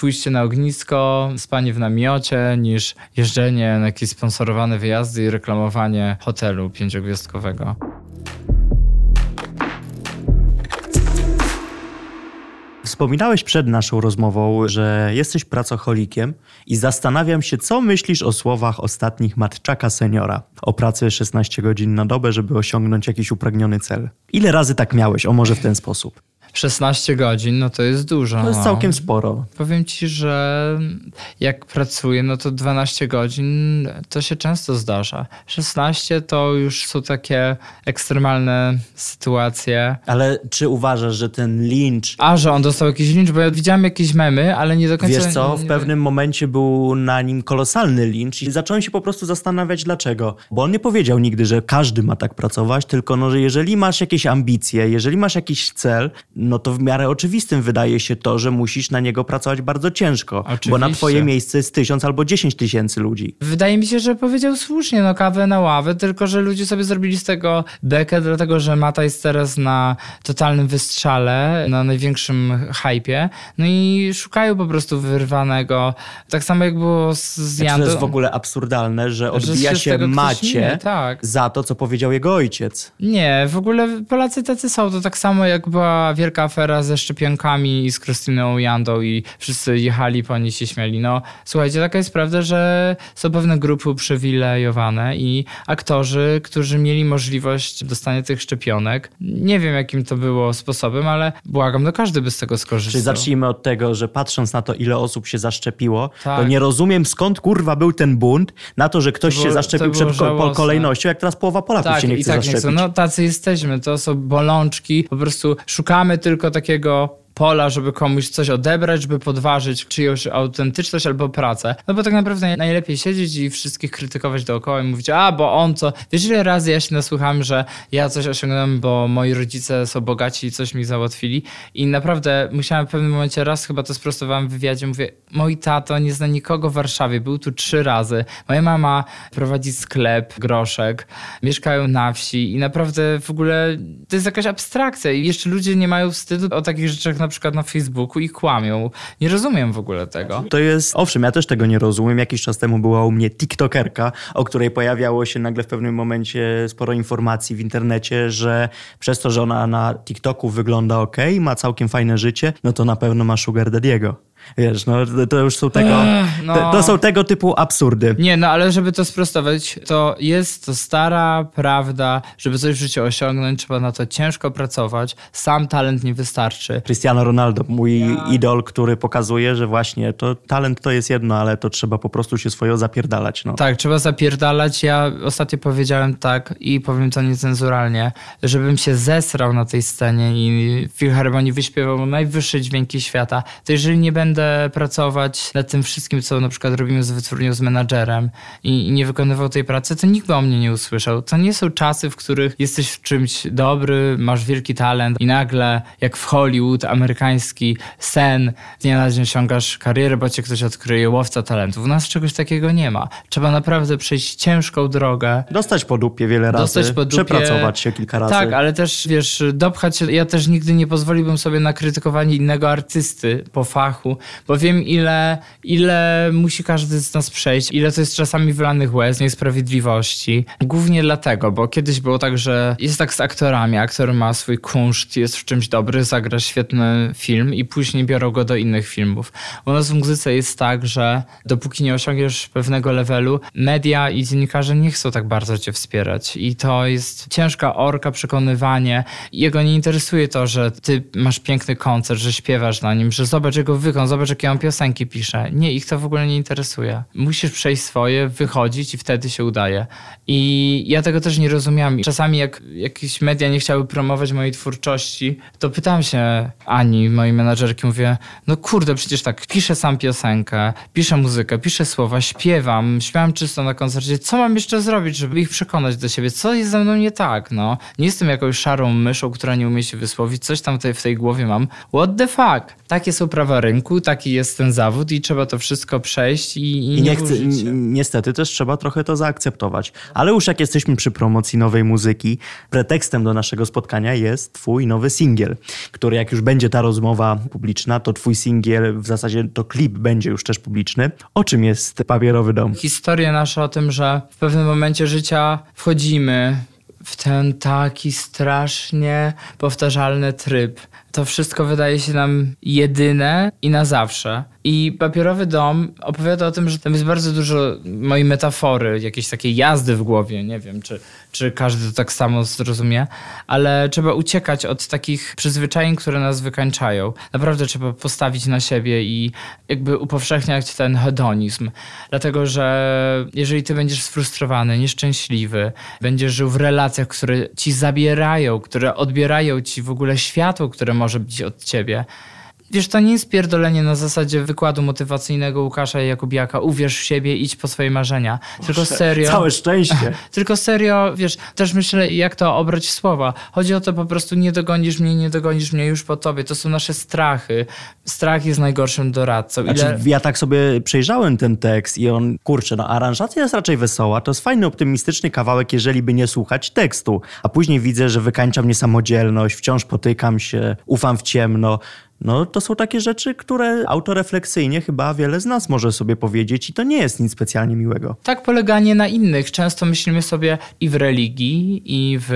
pójście na ognisko, spanie w namiocie, niż jeżdżenie na jakieś sponsorowane wyjazdy i reklamowanie hotelu pięciogwiazdkowego. Wspominałeś przed naszą rozmową, że jesteś pracocholikiem i zastanawiam się, co myślisz o słowach ostatnich Matczaka seniora o pracy 16 godzin na dobę, żeby osiągnąć jakiś upragniony cel. Ile razy tak miałeś? O może w ten sposób. 16 godzin, no to jest dużo. To jest no. całkiem sporo. Powiem ci, że jak pracuję, no to 12 godzin to się często zdarza. 16 to już są takie ekstremalne sytuacje. Ale czy uważasz, że ten lincz... A, że on dostał jakiś lincz, bo ja widziałem jakieś memy, ale nie do końca... Wiesz co, w pewnym momencie był na nim kolosalny lincz i zacząłem się po prostu zastanawiać dlaczego. Bo on nie powiedział nigdy, że każdy ma tak pracować, tylko no, że jeżeli masz jakieś ambicje, jeżeli masz jakiś cel, no to w miarę oczywistym wydaje się to, że musisz na niego pracować bardzo ciężko, Oczywiście. bo na twoje miejsce jest tysiąc albo dziesięć tysięcy ludzi. Wydaje mi się, że powiedział słusznie, no kawę na ławę, tylko że ludzie sobie zrobili z tego bekę, dlatego że Mata jest teraz na totalnym wystrzale, na największym hypie, no i szukają po prostu wyrwanego. Tak samo jak było z, z Znaczy, Jandą. to jest w ogóle absurdalne, że Że odbija się z się Macie śmieje, tak. za to, co powiedział jego ojciec. Nie, w ogóle Polacy tacy są. To tak samo jak była wielka afera ze szczepionkami i z Krystyną Jandą i wszyscy jechali po niej się śmiali. No słuchajcie, taka jest prawda, że są pewne grupy uprzywilejowane i aktorzy, którzy mieli możliwość dostania tych szczepionek. Nie wiem jakim to było sposobem, ale błagam, no każdy by z tego skorzystał. Czyli zacznijmy od tego, że patrząc na to, ile osób się zaszczepiło, Tak. to nie rozumiem skąd kurwa był ten bunt na to, że ktoś To się zaszczepił przed żałosne. kolejnością, jak teraz połowa Polaków tak, się nie chce tak nie zaszczepić. chcą. No tacy jesteśmy, to są bolączki. Po prostu szukamy tylko takiego pola, żeby komuś coś odebrać, żeby podważyć czyjąś autentyczność albo pracę. No bo tak naprawdę najlepiej siedzieć i wszystkich krytykować dookoła i mówić, a bo on co. Wiesz ile razy ja się nasłuchałem, że ja coś osiągnąłem, bo moi rodzice są bogaci i coś mi załatwili i naprawdę musiałem w pewnym momencie raz, chyba to sprostowałem w wywiadzie, mówię, mój tato nie zna nikogo w Warszawie, był tu trzy razy. Moja mama prowadzi sklep, groszek, mieszkają na wsi i naprawdę w ogóle to jest jakaś abstrakcja i jeszcze ludzie nie mają wstydu o takich rzeczach na przykład na Facebooku i kłamią. Nie rozumiem w ogóle tego. To jest, owszem, ja też tego nie rozumiem. Jakiś czas temu była u mnie TikTokerka, o której pojawiało się nagle w pewnym momencie sporo informacji w internecie, że przez to, że ona na TikToku wygląda ok, ma całkiem fajne życie, no to na pewno ma Sugar Daddy'ego. Wiesz, no to już są tego, Ech, no. to, to są tego typu absurdy. Nie, no ale żeby to sprostować, to jest to stara prawda, żeby coś w życiu osiągnąć, trzeba na to ciężko pracować. Sam talent nie wystarczy. Cristiano Ronaldo, mój idol, który pokazuje, że właśnie to talent to jest jedno, ale to trzeba po prostu się swoją zapierdalać. No. Tak, trzeba zapierdalać. Ja ostatnio powiedziałem tak i powiem to niecenzuralnie, żebym się zesrał na tej scenie i w Filharmonii wyśpiewał najwyższe dźwięki świata, to jeżeli nie będę pracować nad tym wszystkim, co na przykład robimy z wytwórnią, z menadżerem i, i nie wykonywał tej pracy, to nikt by o mnie nie usłyszał. To nie są czasy, w których jesteś w czymś dobry, masz wielki talent i nagle, jak w Hollywood, amerykański sen, z dnia na dzień osiągasz karierę, bo cię ktoś odkryje, łowca talentów. U nas czegoś takiego nie ma. Trzeba naprawdę przejść ciężką drogę, Dostać po dupie wiele razy, dupie. przepracować się kilka razy. Tak, ale też wiesz, dopchać się. Ja też nigdy nie pozwoliłbym sobie na krytykowanie innego artysty po fachu, bo wiem, ile, ile musi każdy z nas przejść, ile to jest czasami wylanych łez, niesprawiedliwości. Głównie dlatego, bo kiedyś było tak, że jest tak z aktorami. Aktor ma swój kunszt, jest w czymś dobry, zagra świetny film i później biorą go do innych filmów. U nas w muzyce jest tak, że dopóki nie osiągniesz pewnego levelu, media i dziennikarze nie chcą tak bardzo cię wspierać. I to jest ciężka orka, przekonywanie. Jego nie interesuje to, że ty masz piękny koncert, że śpiewasz na nim, że zobacz jego wykon, zobacz jakie on piosenki pisze. Nie, ich to w ogóle nie interesuje. Musisz przejść swoje, wychodzić i wtedy się udaje. I ja tego też nie rozumiałam. Czasami jak jakieś media nie chciały promować mojej twórczości, to pytam się Ani, mojej menadżerki, mówię, no kurde, przecież tak, piszę sam piosenkę, piszę muzykę, piszę słowa, śpiewam, śpiewam czysto na koncercie. Co mam jeszcze zrobić, żeby ich przekonać do siebie? Co jest ze mną nie tak, no? Nie jestem jakąś szarą myszą, która nie umie się wysłowić. Coś tam tutaj w tej głowie mam. What the fuck? Takie są prawa rynku, taki jest ten zawód i trzeba to wszystko przejść i, i, I nie nie chcę, niestety też trzeba trochę to zaakceptować. Ale już jak jesteśmy przy promocji nowej muzyki, pretekstem do naszego spotkania jest twój nowy singiel, który jak już będzie ta rozmowa publiczna, to twój singiel, w zasadzie to klip będzie już też publiczny. O czym jest Papierowy Dom? Historia nasza o tym, że w pewnym momencie życia wchodzimy w ten taki strasznie powtarzalny tryb. To wszystko wydaje się nam jedyne i na zawsze. I papierowy dom opowiada o tym, że tam jest bardzo dużo mojej metafory, jakiejś takiej jazdy w głowie. Nie wiem, czy, czy każdy to tak samo zrozumie, ale trzeba uciekać od takich przyzwyczajeń, które nas wykańczają. Naprawdę trzeba postawić na siebie i jakby upowszechniać ten hedonizm. Dlatego, że jeżeli ty będziesz sfrustrowany, nieszczęśliwy, będziesz żył w relacjach, które ci zabierają, które odbierają ci w ogóle światło, które może być od ciebie, wiesz, to nie jest pierdolenie na zasadzie wykładu motywacyjnego Łukasza Jakubiaka, uwierz w siebie, idź po swoje marzenia. Tylko serio. Całe szczęście. <laughs> Tylko serio, wiesz, też myślę, jak to obrać w słowa. Chodzi o to po prostu, nie dogonisz mnie, nie dogonisz mnie już po tobie. To są nasze strachy. Strach jest najgorszym doradcą. Ile... Znaczy, ja tak sobie przejrzałem ten tekst i on, kurczę, no aranżacja jest raczej wesoła, to jest fajny, optymistyczny kawałek, jeżeli by nie słuchać tekstu. A później widzę, że wykańcza mnie samodzielność, wciąż potykam się, ufam w ciemno. No to są takie rzeczy, które autorefleksyjnie chyba wiele z nas może sobie powiedzieć i to nie jest nic specjalnie miłego. Tak poleganie na innych. Często myślimy sobie i w religii, i w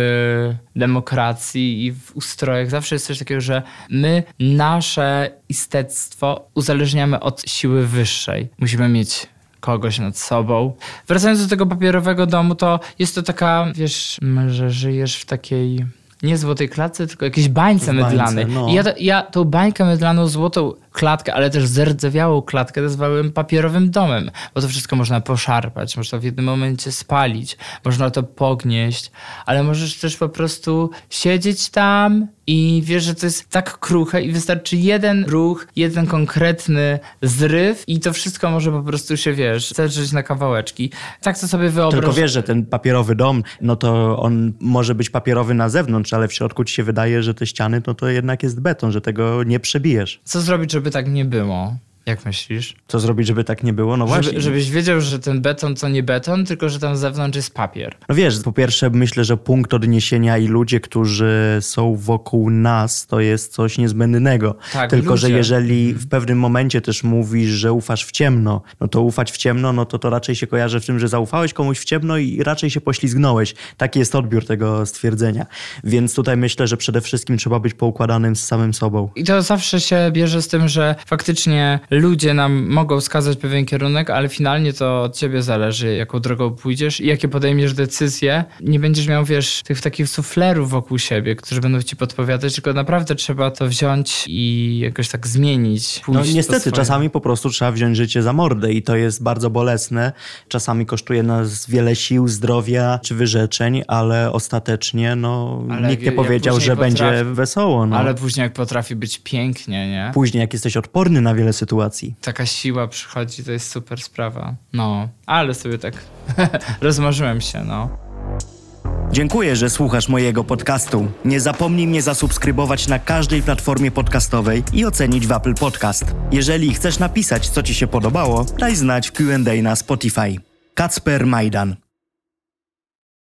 demokracji, i w ustrojach. Zawsze jest coś takiego, że my nasze istectwo uzależniamy od siły wyższej. Musimy mieć kogoś nad sobą. Wracając do tego papierowego domu, to jest to taka, wiesz, że żyjesz w takiej nie złotej klatce, tylko jakiejś bańce, mydlanej. No. I ja, ja tą bańkę mydlaną, złotą klatkę, ale też zerdzewiałą klatkę nazwałem papierowym domem, bo to wszystko można poszarpać, można w jednym momencie spalić, można to pognieść, ale możesz też po prostu siedzieć tam i wiesz, że to jest tak kruche i wystarczy jeden ruch, jeden konkretny zryw i to wszystko może po prostu się, wiesz, zedrzeć na kawałeczki. Tak to sobie wyobraź. Tylko wiesz, że ten papierowy dom, no to on może być papierowy na zewnątrz, ale w środku ci się wydaje, że te ściany, no to jednak jest beton, że tego nie przebijesz. Co zrobić, żeby żeby tak nie było. Jak myślisz? Co zrobić, żeby tak nie było? No właśnie. Żeby, żebyś wiedział, że ten beton to nie beton, tylko że tam z zewnątrz jest papier. No wiesz, po pierwsze myślę, że punkt odniesienia i ludzie, którzy są wokół nas, to jest coś niezbędnego. Tak, tylko, ludzie. że jeżeli w pewnym momencie też mówisz, że ufasz w ciemno, no to ufać w ciemno, no to to raczej się kojarzy w tym, że zaufałeś komuś w ciemno i raczej się poślizgnąłeś. Taki jest odbiór tego stwierdzenia. Więc tutaj myślę, że przede wszystkim trzeba być poukładanym z samym sobą. I to zawsze się bierze z tym, że faktycznie ludzie nam mogą wskazać pewien kierunek, ale finalnie to od ciebie zależy, jaką drogą pójdziesz i jakie podejmiesz decyzje. Nie będziesz miał, wiesz, tych takich suflerów wokół siebie, którzy będą ci podpowiadać, tylko naprawdę trzeba to wziąć i jakoś tak zmienić. No niestety, czasami po prostu trzeba wziąć życie za mordę i to jest bardzo bolesne. Czasami kosztuje nas wiele sił, zdrowia czy wyrzeczeń, ale ostatecznie no, ale nikt nie powiedział, że potrafi, będzie wesoło. No. Ale później jak potrafi być pięknie, nie? Później jak jesteś odporny na wiele sytuacji, sytuacji. Taka siła przychodzi, to jest super sprawa. No, ale sobie tak <laughs> rozmarzyłem się, no. Dziękuję, że słuchasz mojego podcastu. Nie zapomnij mnie zasubskrybować na każdej platformie podcastowej i ocenić w Apple Podcast. Jeżeli chcesz napisać, co Ci się podobało, daj znać w QA na Spotify. Kacper Majdan.